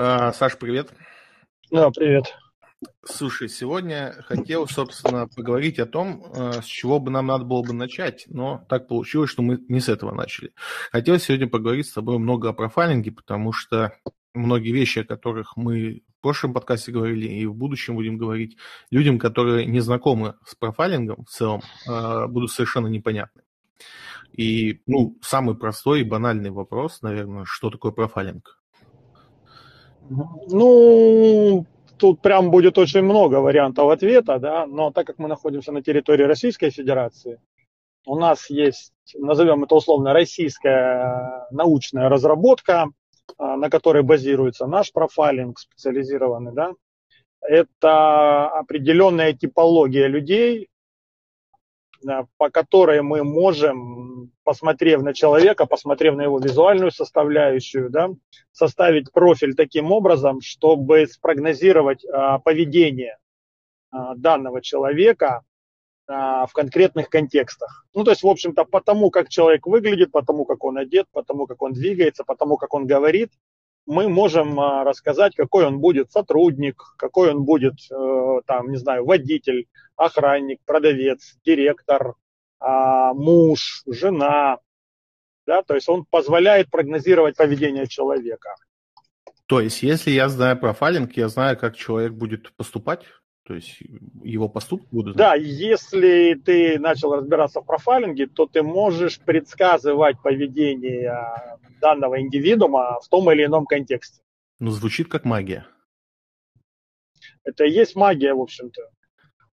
А, Саш, привет. Да, привет. Слушай, сегодня хотел, собственно, поговорить о том, э, с чего бы нам надо было бы начать, но так получилось, что мы не с этого начали. Хотел сегодня поговорить с тобой много о профайлинге, потому что многие вещи, о которых мы в прошлом подкасте говорили и в будущем будем говорить, людям, которые не знакомы с профайлингом в целом, э, будут совершенно непонятны. И, ну, самый простой и банальный вопрос, наверное, что такое профайлинг? Ну, тут прям будет очень много вариантов ответа, да, но так как мы находимся на территории Российской Федерации, у нас есть, назовем это условно, российская научная разработка, а, на которой базируется наш профайлинг специализированный, да, это определенная типология людей, по которой мы можем, посмотрев на человека, посмотрев на его визуальную составляющую, да, составить профиль таким образом, чтобы спрогнозировать а, поведение а, данного человека а, в конкретных контекстах. Ну, то есть, в общем-то, потому как человек выглядит, потому как он одет, потому как он двигается, потому как он говорит, мы можем рассказать, какой он будет сотрудник, какой он будет, э, там, не знаю, водитель, охранник, продавец, директор, а, муж, жена. Да, то есть он позволяет прогнозировать поведение человека. То есть, если я знаю профайлинг, я знаю, как человек будет поступать? То есть его поступки будут? Да, если ты начал разбираться в профайлинге, то ты можешь предсказывать поведение данного индивидуума в том или ином контексте. Ну, звучит как магия. Это и есть магия, в общем-то.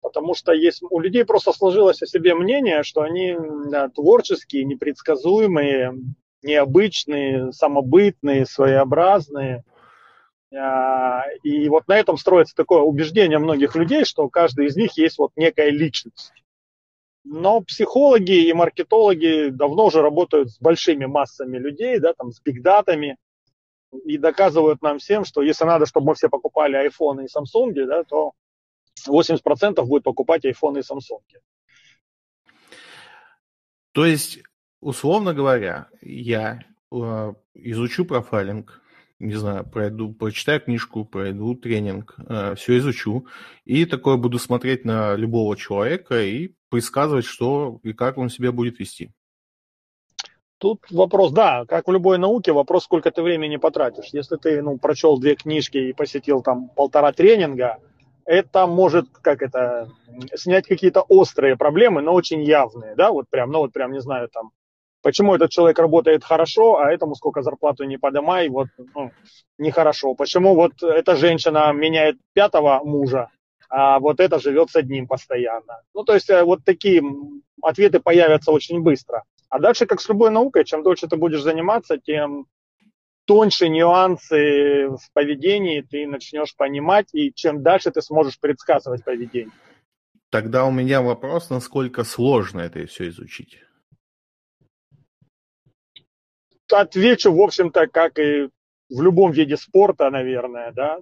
Потому что есть, у людей просто сложилось о себе мнение, что они да, творческие, непредсказуемые, необычные, самобытные, своеобразные – а, и вот на этом строится такое убеждение многих людей, что каждый из них есть вот некая личность. Но психологи и маркетологи давно уже работают с большими массами людей, да, там, с бигдатами, и доказывают нам всем, что если надо, чтобы мы все покупали айфоны и самсунги, да, то 80% будет покупать айфоны и самсунги. То есть, условно говоря, я э, изучу профайлинг, не знаю, пройду, прочитаю книжку, пройду тренинг, э, все изучу, и такое буду смотреть на любого человека и предсказывать, что и как он себя будет вести. Тут вопрос, да, как в любой науке, вопрос, сколько ты времени потратишь. Если ты ну, прочел две книжки и посетил там полтора тренинга, это может, как это, снять какие-то острые проблемы, но очень явные, да, вот прям, ну вот прям, не знаю, там, Почему этот человек работает хорошо, а этому сколько зарплату не подымай, вот ну, нехорошо. Почему вот эта женщина меняет пятого мужа, а вот это живет с одним постоянно. Ну, то есть э, вот такие ответы появятся очень быстро. А дальше, как с любой наукой, чем дольше ты будешь заниматься, тем тоньше нюансы в поведении ты начнешь понимать, и чем дальше ты сможешь предсказывать поведение. Тогда у меня вопрос, насколько сложно это все изучить? отвечу, в общем-то, как и в любом виде спорта, наверное, да.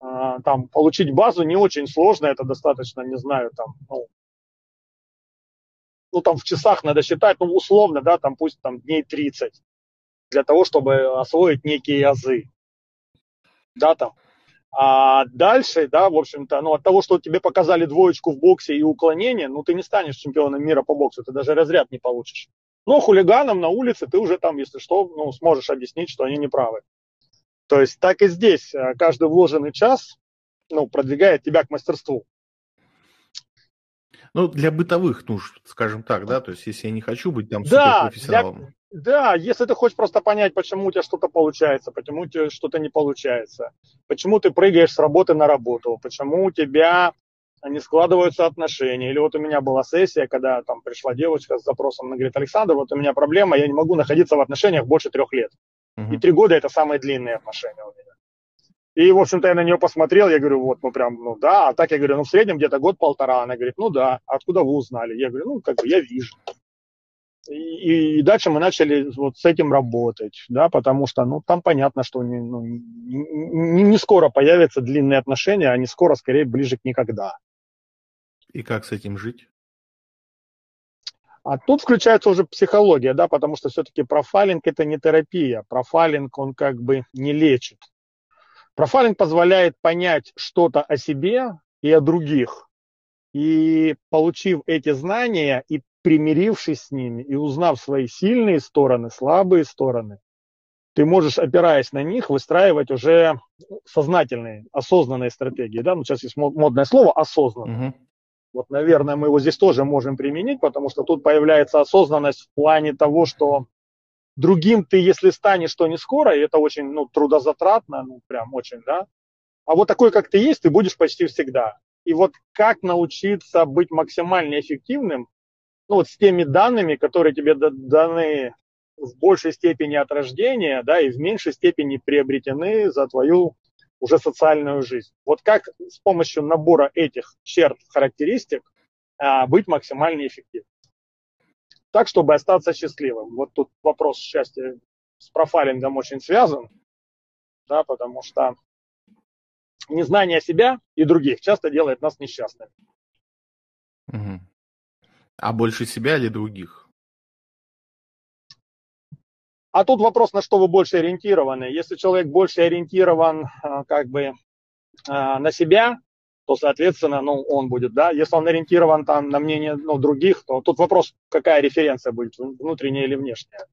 А, там получить базу не очень сложно, это достаточно, не знаю, там, ну, ну там в часах надо считать, ну, условно, да, там пусть там дней 30 для того, чтобы освоить некие азы. Да, там. А дальше, да, в общем-то, ну, от того, что тебе показали двоечку в боксе и уклонение, ну, ты не станешь чемпионом мира по боксу, ты даже разряд не получишь. Но хулиганам на улице ты уже там, если что, ну, сможешь объяснить, что они неправы. То есть так и здесь. Э, каждый вложенный час ну, продвигает тебя к мастерству. Ну, для бытовых нужд, скажем так, да, то есть если я не хочу быть там да, суперпрофессионалом. Да, если ты хочешь просто понять, почему у тебя что-то получается, почему у тебя что-то не получается, почему ты прыгаешь с работы на работу, почему у тебя не складываются отношения. Или вот у меня была сессия, когда там пришла девочка с запросом, она говорит, Александр, вот у меня проблема, я не могу находиться в отношениях больше трех лет. Uh-huh. И три года это самые длинные отношения у меня. И, в общем-то, я на нее посмотрел, я говорю, вот, ну прям, ну да, а так я говорю, ну в среднем где-то год-полтора. Она говорит, ну да, откуда вы узнали? Я говорю, ну как бы я вижу. И, и дальше мы начали вот с этим работать, да, потому что, ну, там понятно, что не, ну, не, не скоро появятся длинные отношения, а не скоро, скорее, ближе к никогда. И как с этим жить? А тут включается уже психология, да, потому что все-таки профайлинг это не терапия. Профайлинг, он как бы не лечит. Профайлинг позволяет понять что-то о себе и о других. И получив эти знания и примирившись с ними, и узнав свои сильные стороны, слабые стороны, ты можешь, опираясь на них, выстраивать уже сознательные, осознанные стратегии. Да? Ну, сейчас есть модное слово «осознанно». Угу. Вот, наверное, мы его здесь тоже можем применить, потому что тут появляется осознанность в плане того, что другим ты, если станешь, то не скоро, и это очень ну, трудозатратно, ну, прям очень, да. А вот такой, как ты есть, ты будешь почти всегда. И вот как научиться быть максимально эффективным, ну, вот с теми данными, которые тебе даны в большей степени от рождения, да, и в меньшей степени приобретены за твою уже социальную жизнь. Вот как с помощью набора этих черт, характеристик а, быть максимально эффективным. Так, чтобы остаться счастливым. Вот тут вопрос счастья с профайлингом очень связан, да, потому что незнание себя и других часто делает нас несчастными. Угу. А больше себя или других? А тут вопрос, на что вы больше ориентированы. Если человек больше ориентирован а, как бы а, на себя, то, соответственно, ну, он будет, да. Если он ориентирован там на мнение ну, других, то тут вопрос, какая референция будет, внутренняя или внешняя.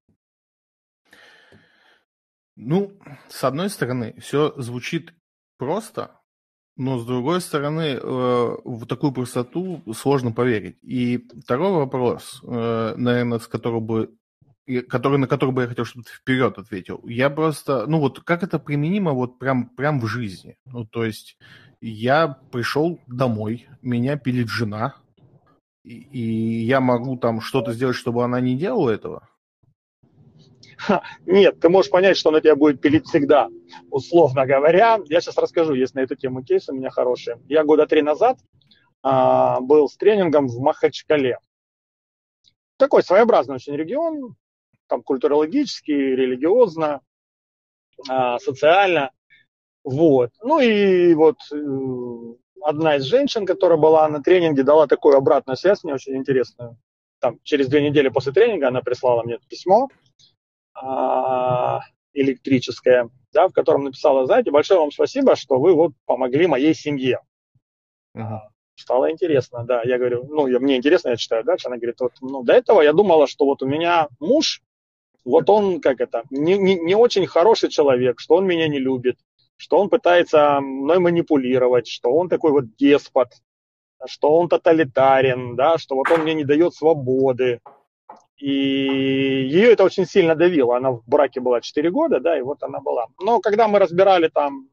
Ну, с одной стороны, все звучит просто, но с другой стороны, э, в такую простоту сложно поверить. И второй вопрос, э, наверное, с которого бы который, на который бы я хотел, чтобы ты вперед ответил. Я просто, ну вот как это применимо вот прям, прям в жизни? Ну то есть я пришел домой, меня пилит жена, и, и я могу там что-то сделать, чтобы она не делала этого? Нет, ты можешь понять, что она тебя будет пилить всегда, условно говоря. Я сейчас расскажу, есть на эту тему кейс у меня хороший. Я года три назад а, был с тренингом в Махачкале. Такой своеобразный очень регион, там культурологически, религиозно, а, социально. Вот. Ну и вот э, одна из женщин, которая была на тренинге, дала такую обратную связь, мне очень интересную. Там, через две недели после тренинга она прислала мне письмо электрическое, да, в котором написала, знаете, большое вам спасибо, что вы вот помогли моей семье. Uh-huh. Стало интересно, да. Я говорю, ну, я, мне интересно, я читаю дальше. Она говорит, вот, ну, до этого я думала, что вот у меня муж вот он, как это, не, не, не очень хороший человек, что он меня не любит, что он пытается мной манипулировать, что он такой вот деспот, что он тоталитарен, да, что вот он мне не дает свободы. И ее это очень сильно давило. Она в браке была 4 года, да, и вот она была. Но когда мы разбирали там,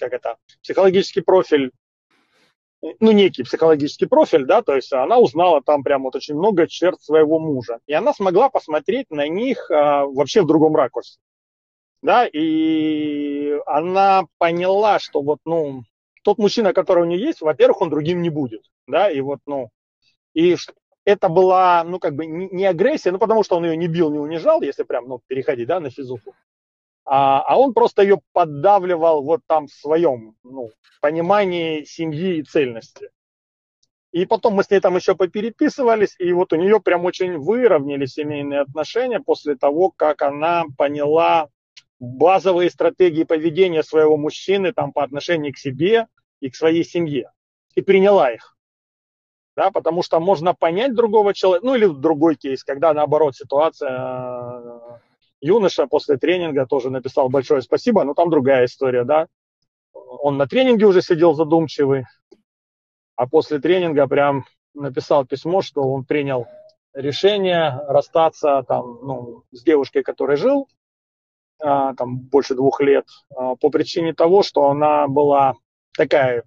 как это, психологический профиль ну, некий психологический профиль, да, то есть она узнала там прям вот очень много черт своего мужа. И она смогла посмотреть на них а, вообще в другом ракурсе. Да, и она поняла, что вот, ну, тот мужчина, который у нее есть, во-первых, он другим не будет, да, и вот, ну, и это была, ну, как бы не агрессия, ну, потому что он ее не бил, не унижал, если прям, ну, переходить, да, на физуху, а, а он просто ее поддавливал вот там в своем ну, понимании семьи и цельности. И потом мы с ней там еще попереписывались, и вот у нее прям очень выровняли семейные отношения после того, как она поняла базовые стратегии поведения своего мужчины там по отношению к себе и к своей семье. И приняла их. Да, потому что можно понять другого человека, ну или другой кейс, когда наоборот ситуация юноша после тренинга тоже написал большое спасибо, но там другая история, да. Он на тренинге уже сидел задумчивый, а после тренинга прям написал письмо, что он принял решение расстаться там, ну, с девушкой, которой жил, а, там больше двух лет, а, по причине того, что она была такая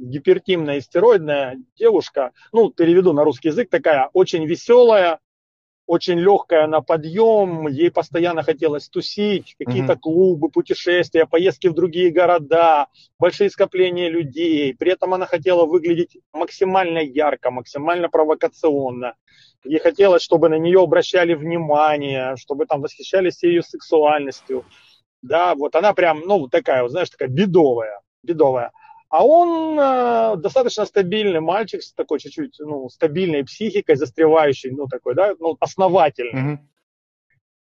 гипертимная и стероидная девушка, ну, переведу на русский язык, такая очень веселая, очень легкая на подъем, ей постоянно хотелось тусить, какие-то mm-hmm. клубы, путешествия, поездки в другие города, большие скопления людей. При этом она хотела выглядеть максимально ярко, максимально провокационно. Ей хотелось, чтобы на нее обращали внимание, чтобы там восхищались ее сексуальностью. Да, вот она прям, ну, такая, вот, знаешь, такая бедовая, бедовая. А он э, достаточно стабильный мальчик с такой чуть-чуть ну, стабильной психикой, застревающий, ну такой, да, ну, основательный. Mm-hmm.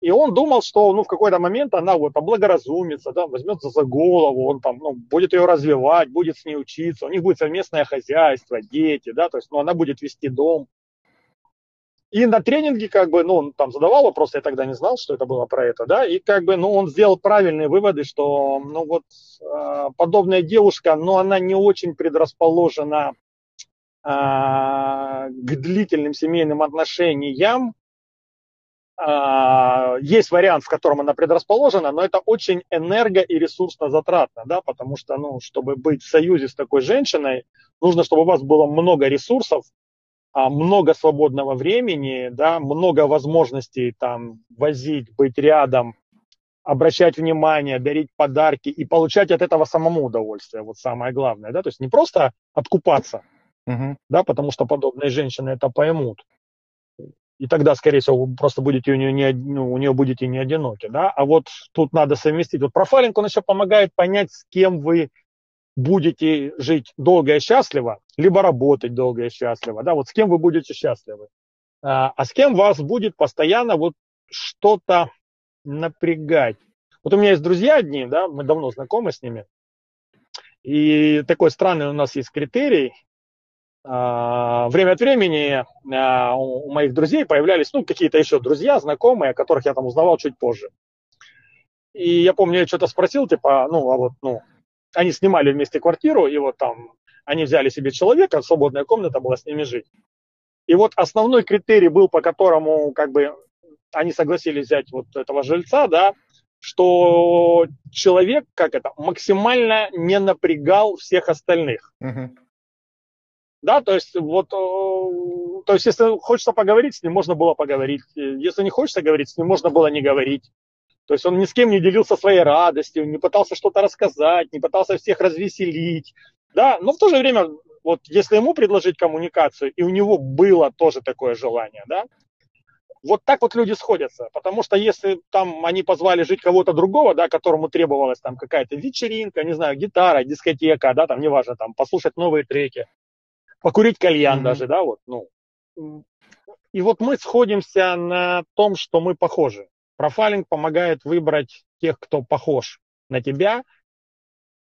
И он думал, что ну, в какой-то момент она вот облагоразумится, да, возьмется за голову, он там ну, будет ее развивать, будет с ней учиться, у них будет совместное хозяйство, дети, да, то есть ну, она будет вести дом. И на тренинге, как бы, ну, он там задавал вопросы, я тогда не знал, что это было про это, да, и как бы, ну, он сделал правильные выводы, что, ну, вот, э, подобная девушка, ну, она не очень предрасположена э, к длительным семейным отношениям, э, есть вариант, в котором она предрасположена, но это очень энерго- и ресурсно затратно, да, потому что, ну, чтобы быть в союзе с такой женщиной, нужно, чтобы у вас было много ресурсов, а, много свободного времени, да, много возможностей там возить, быть рядом, обращать внимание, дарить подарки и получать от этого самому удовольствие. Вот самое главное, да, то есть не просто откупаться, угу. да, потому что подобные женщины это поймут. И тогда, скорее всего, вы просто будете у нее, не, ну, у нее будете не одиноки, да, а вот тут надо совместить. Вот профайлинг, он еще помогает понять, с кем вы будете жить долго и счастливо, либо работать долго и счастливо, да, вот с кем вы будете счастливы, а, а с кем вас будет постоянно вот что-то напрягать. Вот у меня есть друзья одни, да, мы давно знакомы с ними, и такой странный у нас есть критерий. А, время от времени а, у моих друзей появлялись, ну, какие-то еще друзья, знакомые, которых я там узнавал чуть позже. И я помню, я что-то спросил, типа, ну, а вот, ну, они снимали вместе квартиру, и вот там они взяли себе человека, свободная комната была с ними жить. И вот основной критерий был, по которому как бы они согласились взять вот этого жильца, да, что человек, как это, максимально не напрягал всех остальных. Uh-huh. Да, то есть вот, э, то есть если хочется поговорить, с ним можно было поговорить. Если не хочется говорить, с ним можно было не говорить. То есть он ни с кем не делился своей радостью, не пытался что-то рассказать, не пытался всех развеселить. Да? Но в то же время, вот если ему предложить коммуникацию, и у него было тоже такое желание, да, вот так вот люди сходятся. Потому что если там они позвали жить кого-то другого, да, которому требовалась там какая-то вечеринка, не знаю, гитара, дискотека, да, там неважно, там послушать новые треки, покурить кальян mm-hmm. даже, да, вот, ну. И вот мы сходимся на том, что мы похожи. Профайлинг помогает выбрать тех, кто похож на тебя,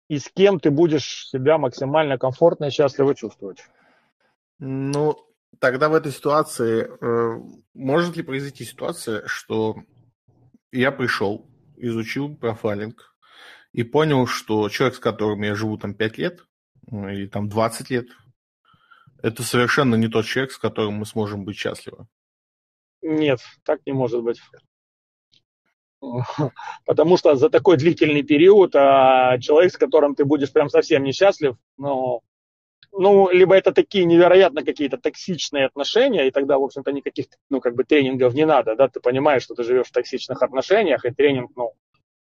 и с кем ты будешь себя максимально комфортно и счастливо чувствовать. Ну, тогда в этой ситуации э, может ли произойти ситуация, что я пришел, изучил профайлинг и понял, что человек, с которым я живу там 5 лет ну, или там 20 лет, это совершенно не тот человек, с которым мы сможем быть счастливы. Нет, так не может быть. Потому что за такой длительный период а, человек, с которым ты будешь прям совсем несчастлив, ну, ну, либо это такие невероятно какие-то токсичные отношения, и тогда, в общем-то, никаких, ну, как бы тренингов не надо, да, ты понимаешь, что ты живешь в токсичных отношениях, и тренинг, ну,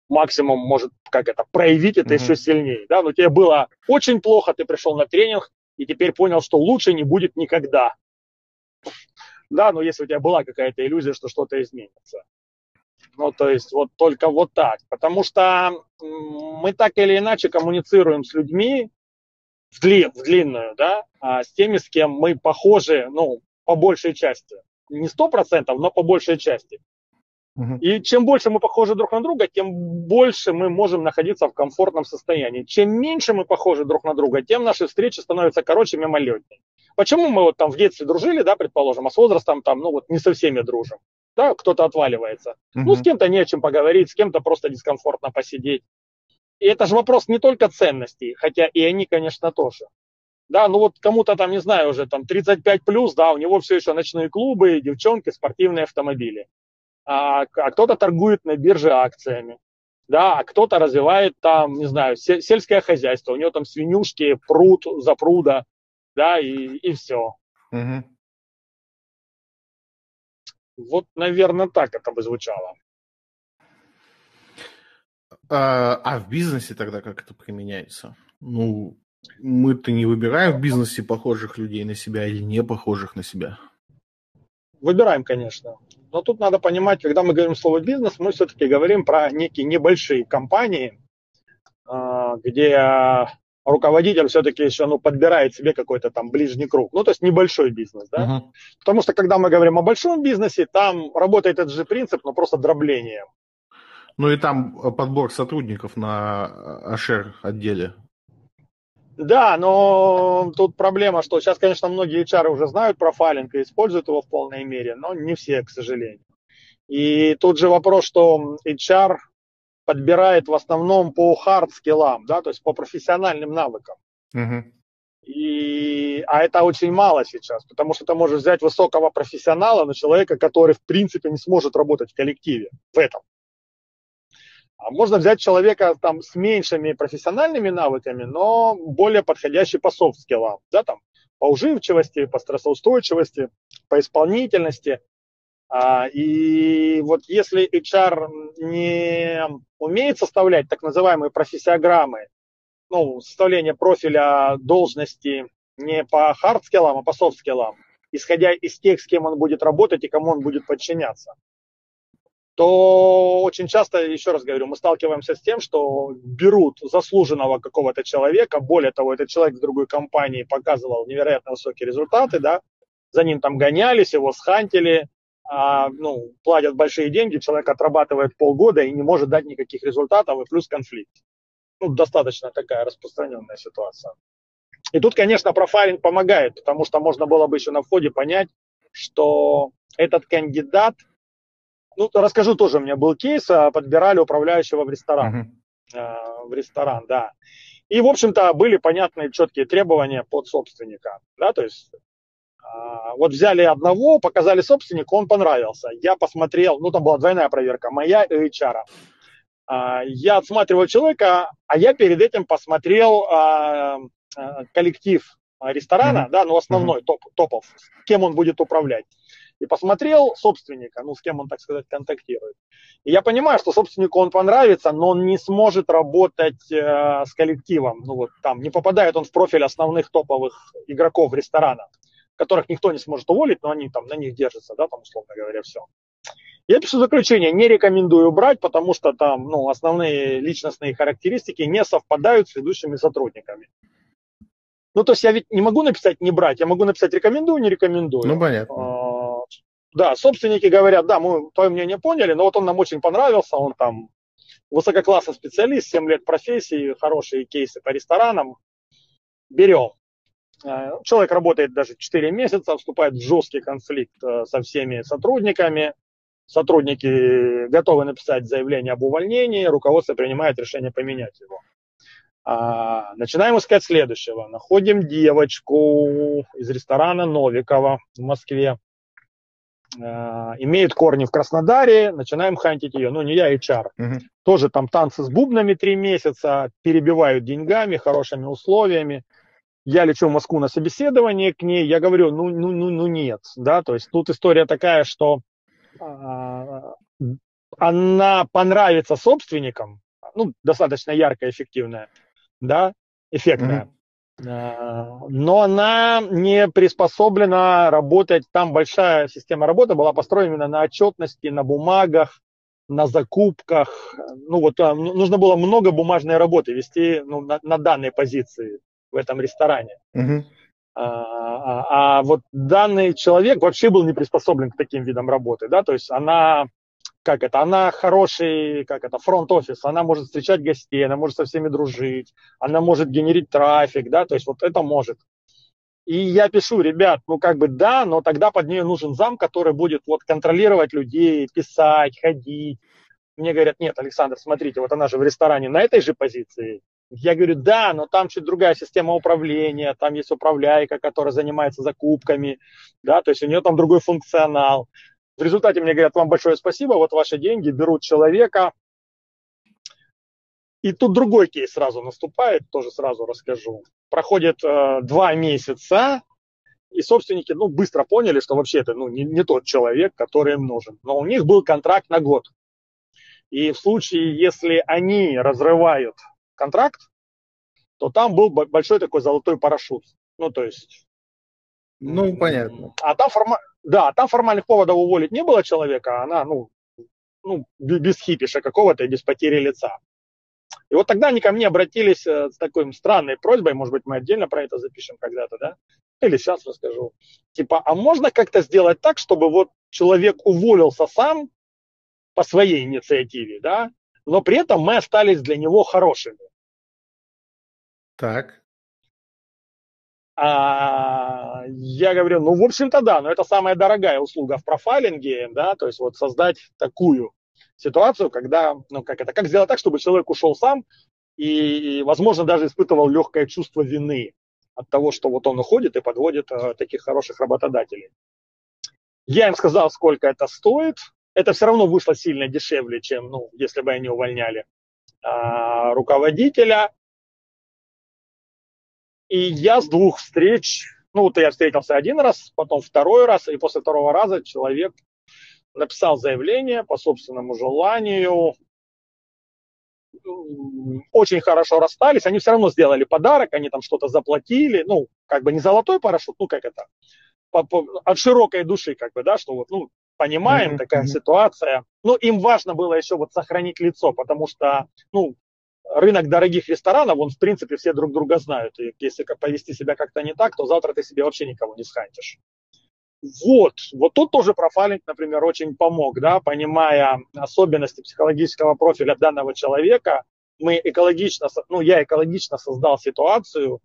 максимум может, как это, проявить это mm-hmm. еще сильнее, да, но тебе было очень плохо, ты пришел на тренинг, и теперь понял, что лучше не будет никогда. Да, но если у тебя была какая-то иллюзия, что что-то изменится. Ну, то есть вот только вот так. Потому что мы так или иначе коммуницируем с людьми в, дли, в длинную, да, а с теми, с кем мы похожи, ну, по большей части. Не сто процентов, но по большей части. И чем больше мы похожи друг на друга, тем больше мы можем находиться в комфортном состоянии. Чем меньше мы похожи друг на друга, тем наши встречи становятся короче, мимолетнее. Почему мы вот там в детстве дружили, да, предположим, а с возрастом там, ну вот не со всеми дружим да, кто-то отваливается. Угу. Ну, с кем-то не о чем поговорить, с кем-то просто дискомфортно посидеть. И это же вопрос не только ценностей, хотя и они, конечно, тоже. Да, ну вот кому-то там, не знаю, уже там 35 плюс, да, у него все еще ночные клубы, девчонки, спортивные автомобили. А, а кто-то торгует на бирже акциями. Да, а кто-то развивает там, не знаю, сельское хозяйство, у него там свинюшки, пруд за пруда, да, и, и все. Угу. Вот, наверное, так это бы звучало. А, а в бизнесе тогда как это применяется? Ну, мы-то не выбираем в бизнесе похожих людей на себя или не похожих на себя. Выбираем, конечно. Но тут надо понимать, когда мы говорим слово бизнес, мы все-таки говорим про некие небольшие компании, а, где руководитель все-таки еще ну, подбирает себе какой-то там ближний круг. Ну, то есть небольшой бизнес, да. Uh-huh. Потому что когда мы говорим о большом бизнесе, там работает этот же принцип, но просто дроблением. Ну и там подбор сотрудников на Ашер отделе. Да, но тут проблема, что сейчас, конечно, многие HR уже знают профайлинг и используют его в полной мере, но не все, к сожалению. И тут же вопрос, что HR подбирает в основном по хард-скиллам, да, то есть по профессиональным навыкам. Uh-huh. И, а это очень мало сейчас, потому что ты можешь взять высокого профессионала, но человека, который в принципе не сможет работать в коллективе в этом. А можно взять человека там с меньшими профессиональными навыками, но более подходящий по софт-скиллам, да, там, по уживчивости, по стрессоустойчивости, по исполнительности. А, и вот если HR не умеет составлять так называемые профессиограммы, ну, составление профиля должности не по хард-скиллам, а по софт-скиллам, исходя из тех, с кем он будет работать и кому он будет подчиняться, то очень часто, еще раз говорю, мы сталкиваемся с тем, что берут заслуженного какого-то человека, более того, этот человек в другой компании показывал невероятно высокие результаты, да, за ним там гонялись, его схантили, а, ну, платят большие деньги, человек отрабатывает полгода и не может дать никаких результатов, и плюс конфликт. Ну, достаточно такая распространенная ситуация. И тут, конечно, профайлинг помогает, потому что можно было бы еще на входе понять, что этот кандидат ну, расскажу тоже, у меня был кейс, а, подбирали управляющего в ресторан. Uh-huh. В ресторан, да. И, в общем-то, были понятные четкие требования под собственника. Да, то есть вот взяли одного, показали собственнику, он понравился. Я посмотрел, ну там была двойная проверка, моя и HR. Я отсматривал человека, а я перед этим посмотрел коллектив ресторана, mm-hmm. да, ну основной, топ, топов, с кем он будет управлять и посмотрел собственника, ну, с кем он, так сказать, контактирует. И я понимаю, что собственнику он понравится, но он не сможет работать э, с коллективом. Ну, вот там не попадает он в профиль основных топовых игроков ресторана, которых никто не сможет уволить, но они там на них держатся, да, там, условно говоря, все. Я пишу заключение, не рекомендую брать, потому что там ну, основные личностные характеристики не совпадают с ведущими сотрудниками. Ну, то есть я ведь не могу написать не брать, я могу написать рекомендую, не рекомендую. Ну, понятно. А, да, собственники говорят, да, мы твое мнение поняли, но вот он нам очень понравился, он там высококлассный специалист, 7 лет профессии, хорошие кейсы по ресторанам, берем. Э, человек работает даже 4 месяца, вступает в жесткий конфликт э, со всеми сотрудниками. Сотрудники готовы написать заявление об увольнении, руководство принимает решение поменять его. А, начинаем искать следующего. Находим девочку из ресторана Новикова в Москве. Э, имеет корни в Краснодаре, начинаем хантить ее. Ну, не я, HR. Угу. Тоже там танцы с бубнами три месяца, перебивают деньгами, хорошими условиями. Я лечу в Москву на собеседование к ней, я говорю, ну, ну, ну, ну нет, да, то есть тут история такая, что а, она понравится собственникам, ну, достаточно яркая, эффективная, да, эффектная. Mm-hmm. Но она не приспособлена работать, там большая система работы была построена именно на отчетности, на бумагах, на закупках. Ну вот нужно было много бумажной работы вести ну, на, на данной позиции в этом ресторане. А, а, а вот данный человек вообще был не приспособлен к таким видам работы, да, то есть она как это, она хороший, как это, фронт-офис, она может встречать гостей, она может со всеми дружить, она может генерить трафик, да, то есть вот это может. И я пишу, ребят, ну как бы да, но тогда под нее нужен зам, который будет вот контролировать людей, писать, ходить. Мне говорят, нет, Александр, смотрите, вот она же в ресторане на этой же позиции. Я говорю, да, но там чуть другая система управления, там есть управляйка, которая занимается закупками, да, то есть у нее там другой функционал. В результате мне говорят, вам большое спасибо, вот ваши деньги, берут человека. И тут другой кейс сразу наступает, тоже сразу расскажу. Проходит э, два месяца, и собственники ну, быстро поняли, что вообще это ну, не, не тот человек, который им нужен. Но у них был контракт на год. И в случае, если они разрывают контракт, то там был большой такой золотой парашют. Ну, то есть... Ну, понятно. А там, форма... Да, там формальных поводов уволить не было человека, она, ну, ну без хипиша какого-то и без потери лица. И вот тогда они ко мне обратились э, с такой странной просьбой, может быть, мы отдельно про это запишем когда-то, да? Или сейчас расскажу. Типа, а можно как-то сделать так, чтобы вот человек уволился сам по своей инициативе, да, но при этом мы остались для него хорошими. Так. А, я говорю, ну, в общем-то, да, но это самая дорогая услуга в профайлинге, да, то есть вот создать такую ситуацию, когда, ну, как это, как сделать так, чтобы человек ушел сам и, возможно, даже испытывал легкое чувство вины от того, что вот он уходит и подводит э, таких хороших работодателей. Я им сказал, сколько это стоит. Это все равно вышло сильно дешевле, чем, ну, если бы они увольняли а, руководителя. И я с двух встреч, ну вот я встретился один раз, потом второй раз, и после второго раза человек написал заявление по собственному желанию, очень хорошо расстались, они все равно сделали подарок, они там что-то заплатили, ну, как бы не золотой парашют, ну, как это, от широкой души, как бы, да, что вот, ну, понимаем, mm-hmm. такая ситуация. Ну, им важно было еще вот сохранить лицо, потому что, ну, рынок дорогих ресторанов, он, в принципе, все друг друга знают. И если повести себя как-то не так, то завтра ты себе вообще никого не схантишь. Вот, вот тут тоже профайлинг, например, очень помог, да, понимая особенности психологического профиля данного человека, мы экологично, ну, я экологично создал ситуацию,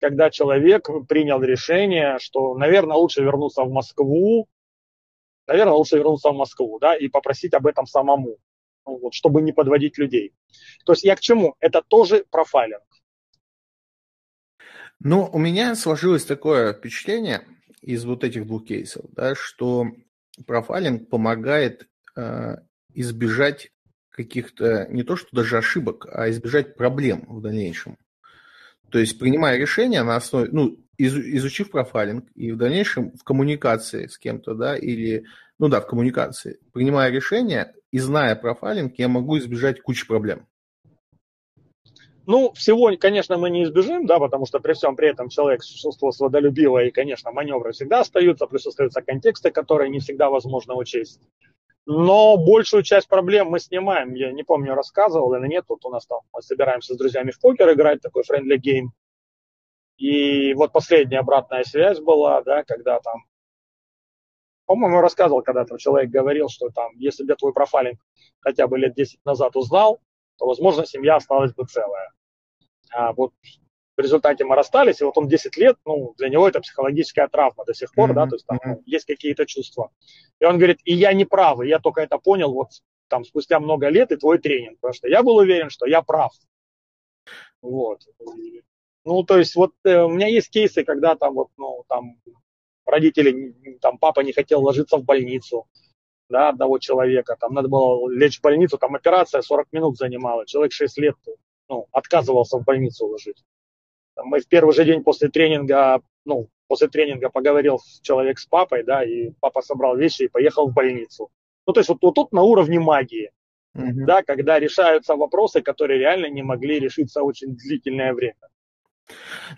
когда человек принял решение, что, наверное, лучше вернуться в Москву, наверное, лучше вернуться в Москву, да, и попросить об этом самому, ну, вот, чтобы не подводить людей. То есть я к чему? Это тоже профайлинг. Ну, у меня сложилось такое впечатление из вот этих двух кейсов, да, что профайлинг помогает э, избежать каких-то, не то что даже ошибок, а избежать проблем в дальнейшем. То есть принимая решение на основе, ну, из, изучив профайлинг и в дальнейшем в коммуникации с кем-то, да, или, ну да, в коммуникации, принимая решение и зная профайлинг, я могу избежать кучи проблем. Ну, всего, конечно, мы не избежим, да, потому что при всем при этом человек существо свободолюбивое, и, конечно, маневры всегда остаются, плюс остаются контексты, которые не всегда возможно учесть. Но большую часть проблем мы снимаем. Я не помню, рассказывал или нет. Вот у нас там мы собираемся с друзьями в покер играть, такой friendly game. И вот последняя обратная связь была, да, когда там, по-моему, рассказывал, когда там человек говорил, что там, если бы я твой профайлинг хотя бы лет 10 назад узнал, то, возможно, семья осталась бы целая. А вот в результате мы расстались, и вот он 10 лет, ну, для него это психологическая травма до сих пор, mm-hmm. да, то есть там ну, есть какие-то чувства. И он говорит, и я не прав, и я только это понял вот там спустя много лет и твой тренинг, потому что я был уверен, что я прав. Вот. Ну, то есть вот э, у меня есть кейсы, когда там вот, ну, там родители, там папа не хотел ложиться в больницу, да, одного человека, там надо было лечь в больницу, там операция 40 минут занимала, человек 6 лет, ну, отказывался в больницу ложить. Мы в первый же день после тренинга, ну, после тренинга поговорил человек с папой, да, и папа собрал вещи и поехал в больницу. Ну, то есть вот, вот тут на уровне магии, mm-hmm. да, когда решаются вопросы, которые реально не могли решиться очень длительное время.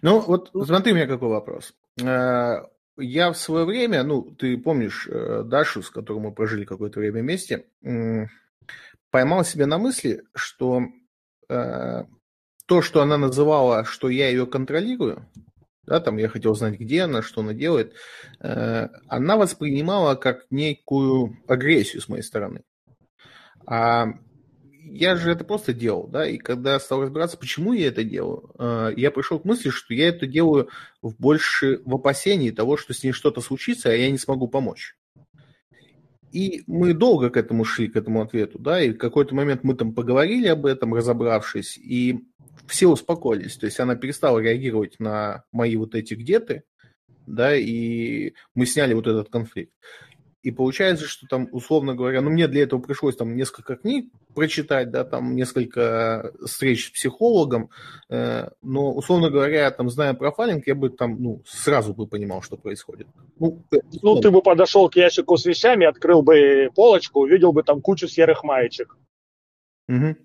Ну, вот смотри, у меня какой вопрос. Э, я в свое время, ну, ты помнишь э, Дашу, с которой мы прожили какое-то время вместе, поймал себя на мысли, что э, то, что она называла, что я ее контролирую, да, там я хотел знать, где она, что она делает, э, она воспринимала как некую агрессию с моей стороны. А я же это просто делал, да, и когда стал разбираться, почему я это делаю, э, я пришел к мысли, что я это делаю в больше в опасении того, что с ней что-то случится, а я не смогу помочь. И мы долго к этому шли, к этому ответу, да, и в какой-то момент мы там поговорили об этом, разобравшись, и все успокоились. То есть она перестала реагировать на мои вот эти где-то, да, и мы сняли вот этот конфликт. И получается, что там, условно говоря, ну, мне для этого пришлось там несколько книг прочитать, да, там несколько встреч с психологом, э, но, условно говоря, там, зная профайлинг, я бы там, ну, сразу бы понимал, что происходит. Ну, э, ну ты бы подошел к ящику с вещами, открыл бы полочку, увидел бы там кучу серых маечек. Угу.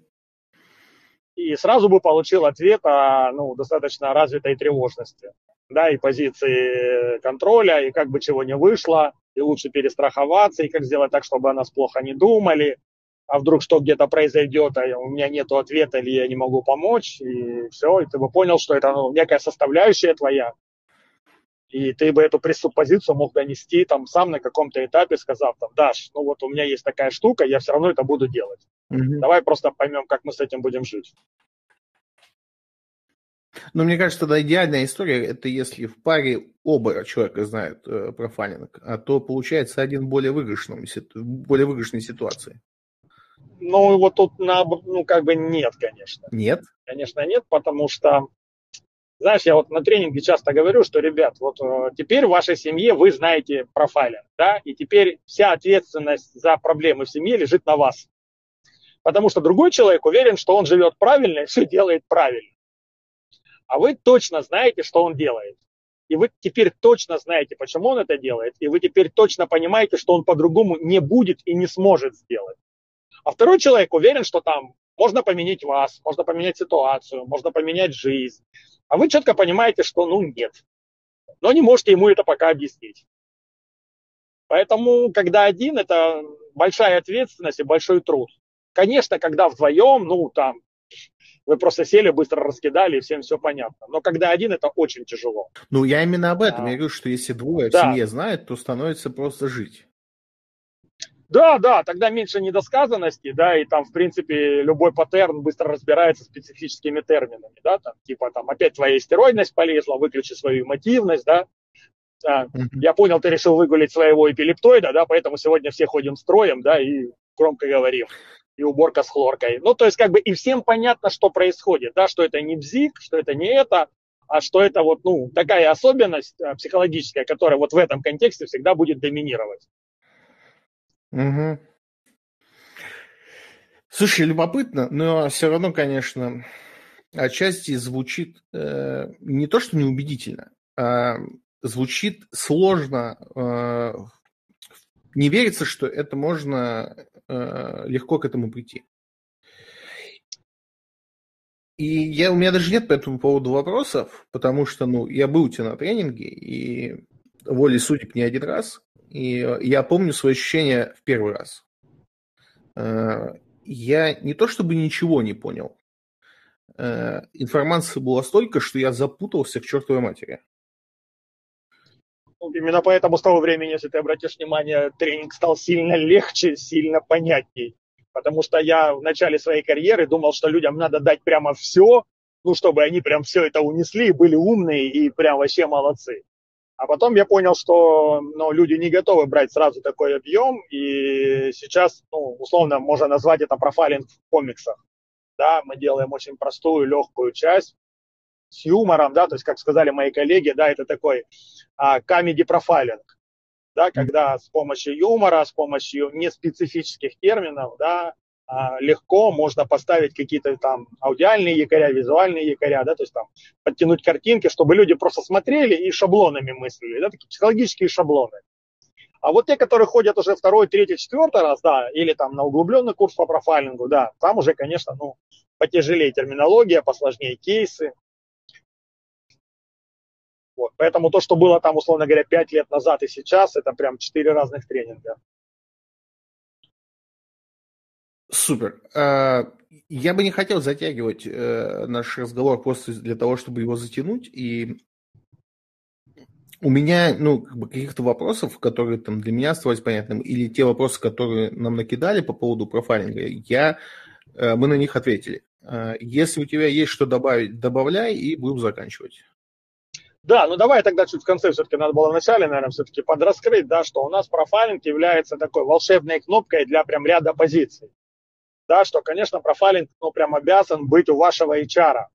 И сразу бы получил ответ о, ну, достаточно развитой тревожности, да, и позиции контроля, и как бы чего не вышло, и лучше перестраховаться, и как сделать так, чтобы о нас плохо не думали, а вдруг что где-то произойдет, а у меня нет ответа или я не могу помочь, и все, и ты бы понял, что это ну, некая составляющая твоя, и ты бы эту пресуппозицию мог донести там сам на каком-то этапе, сказав там, Даш, ну вот у меня есть такая штука, я все равно это буду делать. Mm-hmm. Давай просто поймем, как мы с этим будем жить. Ну, мне кажется, тогда идеальная история, это если в паре оба человека знают э, про фанинг, а то получается один более выигрышном, более выигрышной ситуации. Ну, вот тут, на, ну, как бы нет, конечно. Нет? Конечно, нет, потому что знаешь, я вот на тренинге часто говорю, что, ребят, вот э, теперь в вашей семье вы знаете профайлинг, да, и теперь вся ответственность за проблемы в семье лежит на вас. Потому что другой человек уверен, что он живет правильно и все делает правильно. А вы точно знаете, что он делает. И вы теперь точно знаете, почему он это делает. И вы теперь точно понимаете, что он по-другому не будет и не сможет сделать. А второй человек уверен, что там можно поменять вас, можно поменять ситуацию, можно поменять жизнь. А вы четко понимаете, что ну нет. Но не можете ему это пока объяснить. Поэтому, когда один, это большая ответственность и большой труд. Конечно, когда вдвоем, ну там, вы просто сели, быстро раскидали, и всем все понятно. Но когда один, это очень тяжело. Ну, я именно об этом. А. Я говорю, что если двое да. в семье знают, то становится просто жить. Да, да, тогда меньше недосказанности, да, и там, в принципе, любой паттерн быстро разбирается специфическими терминами, да, там, типа, там, опять твоя стероидность полезла, выключи свою эмотивность, да, а, я понял, ты решил выгулить своего эпилептоида, да, поэтому сегодня все ходим строем, да, и громко говорим, и уборка с хлоркой. Ну, то есть, как бы, и всем понятно, что происходит, да, что это не бзик, что это не это, а что это вот, ну, такая особенность а, психологическая, которая вот в этом контексте всегда будет доминировать. Угу. Слушай, любопытно, но все равно, конечно, отчасти звучит э, не то, что неубедительно, а звучит сложно. Э, не верится, что это можно э, легко к этому прийти. И я, у меня даже нет по этому поводу вопросов, потому что ну, я был у тебя на тренинге, и волей судеб не один раз, и э, я помню свои ощущения в первый раз. Э, я не то чтобы ничего не понял. Э, информации было столько, что я запутался к чертовой матери. Именно поэтому с того времени, если ты обратишь внимание, тренинг стал сильно легче, сильно понятней. Потому что я в начале своей карьеры думал, что людям надо дать прямо все, ну, чтобы они прям все это унесли, были умные и прям вообще молодцы. А потом я понял, что ну, люди не готовы брать сразу такой объем, и сейчас, ну, условно, можно назвать это профайлинг в комиксах. Да, мы делаем очень простую, легкую часть с юмором, да, то есть, как сказали мои коллеги, да, это такой а, comedy профайлинг, да, когда с помощью юмора, с помощью неспецифических терминов, да, а, легко можно поставить какие-то там аудиальные якоря, визуальные якоря, да, то есть там подтянуть картинки, чтобы люди просто смотрели и шаблонами мыслили, да, такие психологические шаблоны. А вот те, которые ходят уже второй, третий, четвертый раз, да, или там на углубленный курс по профайлингу, да, там уже, конечно, ну, потяжелее терминология, посложнее кейсы. Вот. Поэтому то, что было там, условно говоря, пять лет назад и сейчас, это прям четыре разных тренинга. Супер. А, я бы не хотел затягивать э, наш разговор просто для того, чтобы его затянуть. И у меня, ну, как бы каких-то вопросов, которые там для меня оставались понятным, или те вопросы, которые нам накидали по поводу профайлинга, я, э, мы на них ответили. А, если у тебя есть что добавить, добавляй, и будем заканчивать. Да, ну давай тогда чуть в конце все-таки надо было вначале, наверное, все-таки подраскрыть, да, что у нас профайлинг является такой волшебной кнопкой для прям ряда позиций да, что, конечно, профайлинг, ну, прям обязан быть у вашего HR.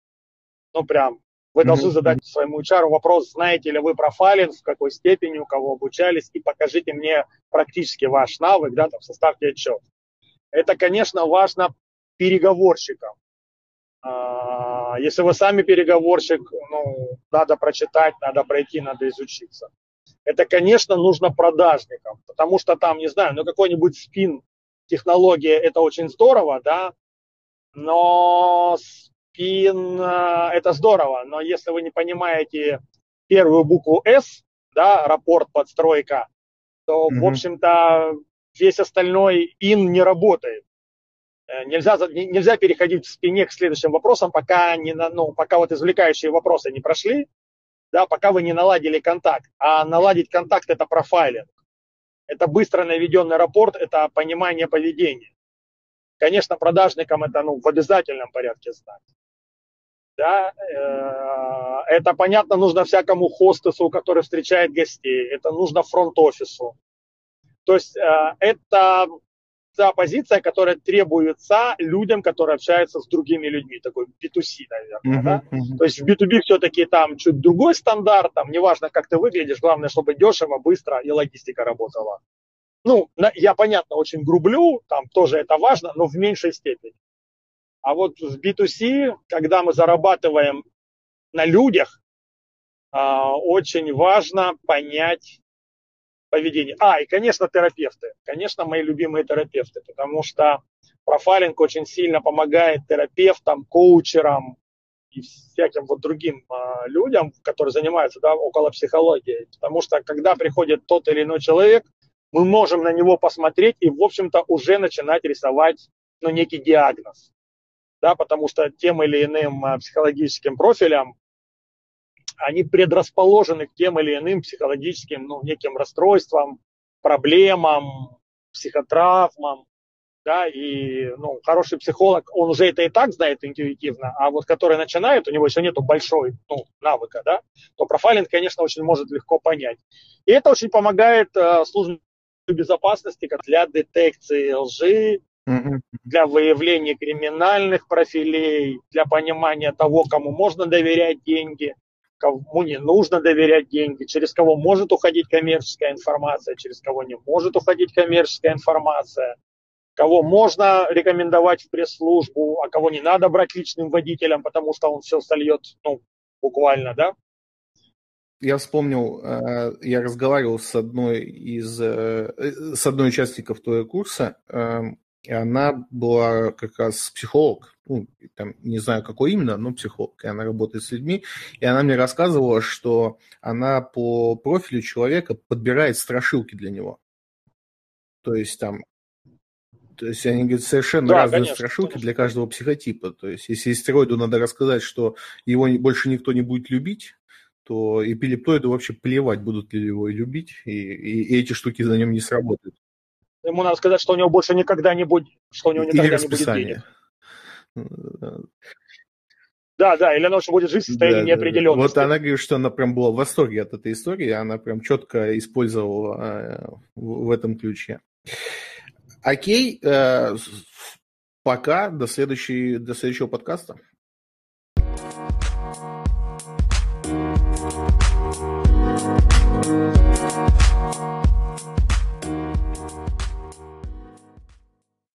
Ну, прям, вы должны задать своему HR вопрос, знаете ли вы профайлинг, в какой степени, у кого обучались, и покажите мне практически ваш навык, да, там, составьте отчет. Это, конечно, важно переговорщикам. А, если вы сами переговорщик, ну, надо прочитать, надо пройти, надо изучиться. Это, конечно, нужно продажникам, потому что там, не знаю, ну какой-нибудь спин технология это очень здорово, да, но спин э, это здорово, но если вы не понимаете первую букву S, да, рапорт, подстройка, то, mm-hmm. в общем-то, весь остальной ин не работает. Э, нельзя, нельзя переходить в спине к следующим вопросам, пока, не, ну, пока вот извлекающие вопросы не прошли, да, пока вы не наладили контакт. А наладить контакт – это профайлинг. Это быстро наведенный рапорт, это понимание поведения. Конечно, продажникам это ну, в обязательном порядке знать. Да, э, это понятно нужно всякому хостесу, который встречает гостей. Это нужно фронт-офису. То есть э, это та позиция, которая требуется людям, которые общаются с другими людьми, такой B2C, наверное, uh-huh, да? uh-huh. То есть в B2B все-таки там чуть другой стандарт, там неважно, как ты выглядишь, главное, чтобы дешево, быстро и логистика работала. Ну, я, понятно, очень грублю, там тоже это важно, но в меньшей степени. А вот в B2C, когда мы зарабатываем на людях, а, очень важно понять поведение. А, и, конечно, терапевты. Конечно, мои любимые терапевты, потому что профайлинг очень сильно помогает терапевтам, коучерам и всяким вот другим а, людям, которые занимаются да, около психологии. Потому что когда приходит тот или иной человек, мы можем на него посмотреть и, в общем-то, уже начинать рисовать ну, некий диагноз. Да, потому что тем или иным а, психологическим профилям они предрасположены к тем или иным психологическим, ну, неким расстройствам, проблемам, психотравмам, да, и, ну, хороший психолог, он уже это и так знает интуитивно, а вот который начинает, у него еще нету большой, ну, навыка, да, то профайлинг, конечно, очень может легко понять. И это очень помогает э, службе безопасности как для детекции лжи, для выявления криминальных профилей, для понимания того, кому можно доверять деньги, кому не нужно доверять деньги, через кого может уходить коммерческая информация, через кого не может уходить коммерческая информация, кого можно рекомендовать в пресс-службу, а кого не надо брать личным водителем, потому что он все сольет, ну, буквально, да? Я вспомнил, э, я разговаривал с одной из, э, с одной участников твоего курса, эм, и она была как раз психолог, ну, там, не знаю, какой именно, но психолог, и она работает с людьми, и она мне рассказывала, что она по профилю человека подбирает страшилки для него. То есть там то есть они говорят совершенно да, разные конечно, страшилки конечно. для каждого психотипа. То есть если стероиду надо рассказать, что его больше никто не будет любить, то эпилептоиду вообще плевать, будут ли его любить, и, и, и эти штуки за ним не сработают. Ему надо сказать, что у него больше никогда не будет, что у него никогда не будет денег. Да, да, или она уже будет жить в состоянии да, неопределенности. Вот она говорит, что она прям была в восторге от этой истории, она прям четко использовала э, в этом ключе. Окей, э, пока, до, следующей, до следующего подкаста.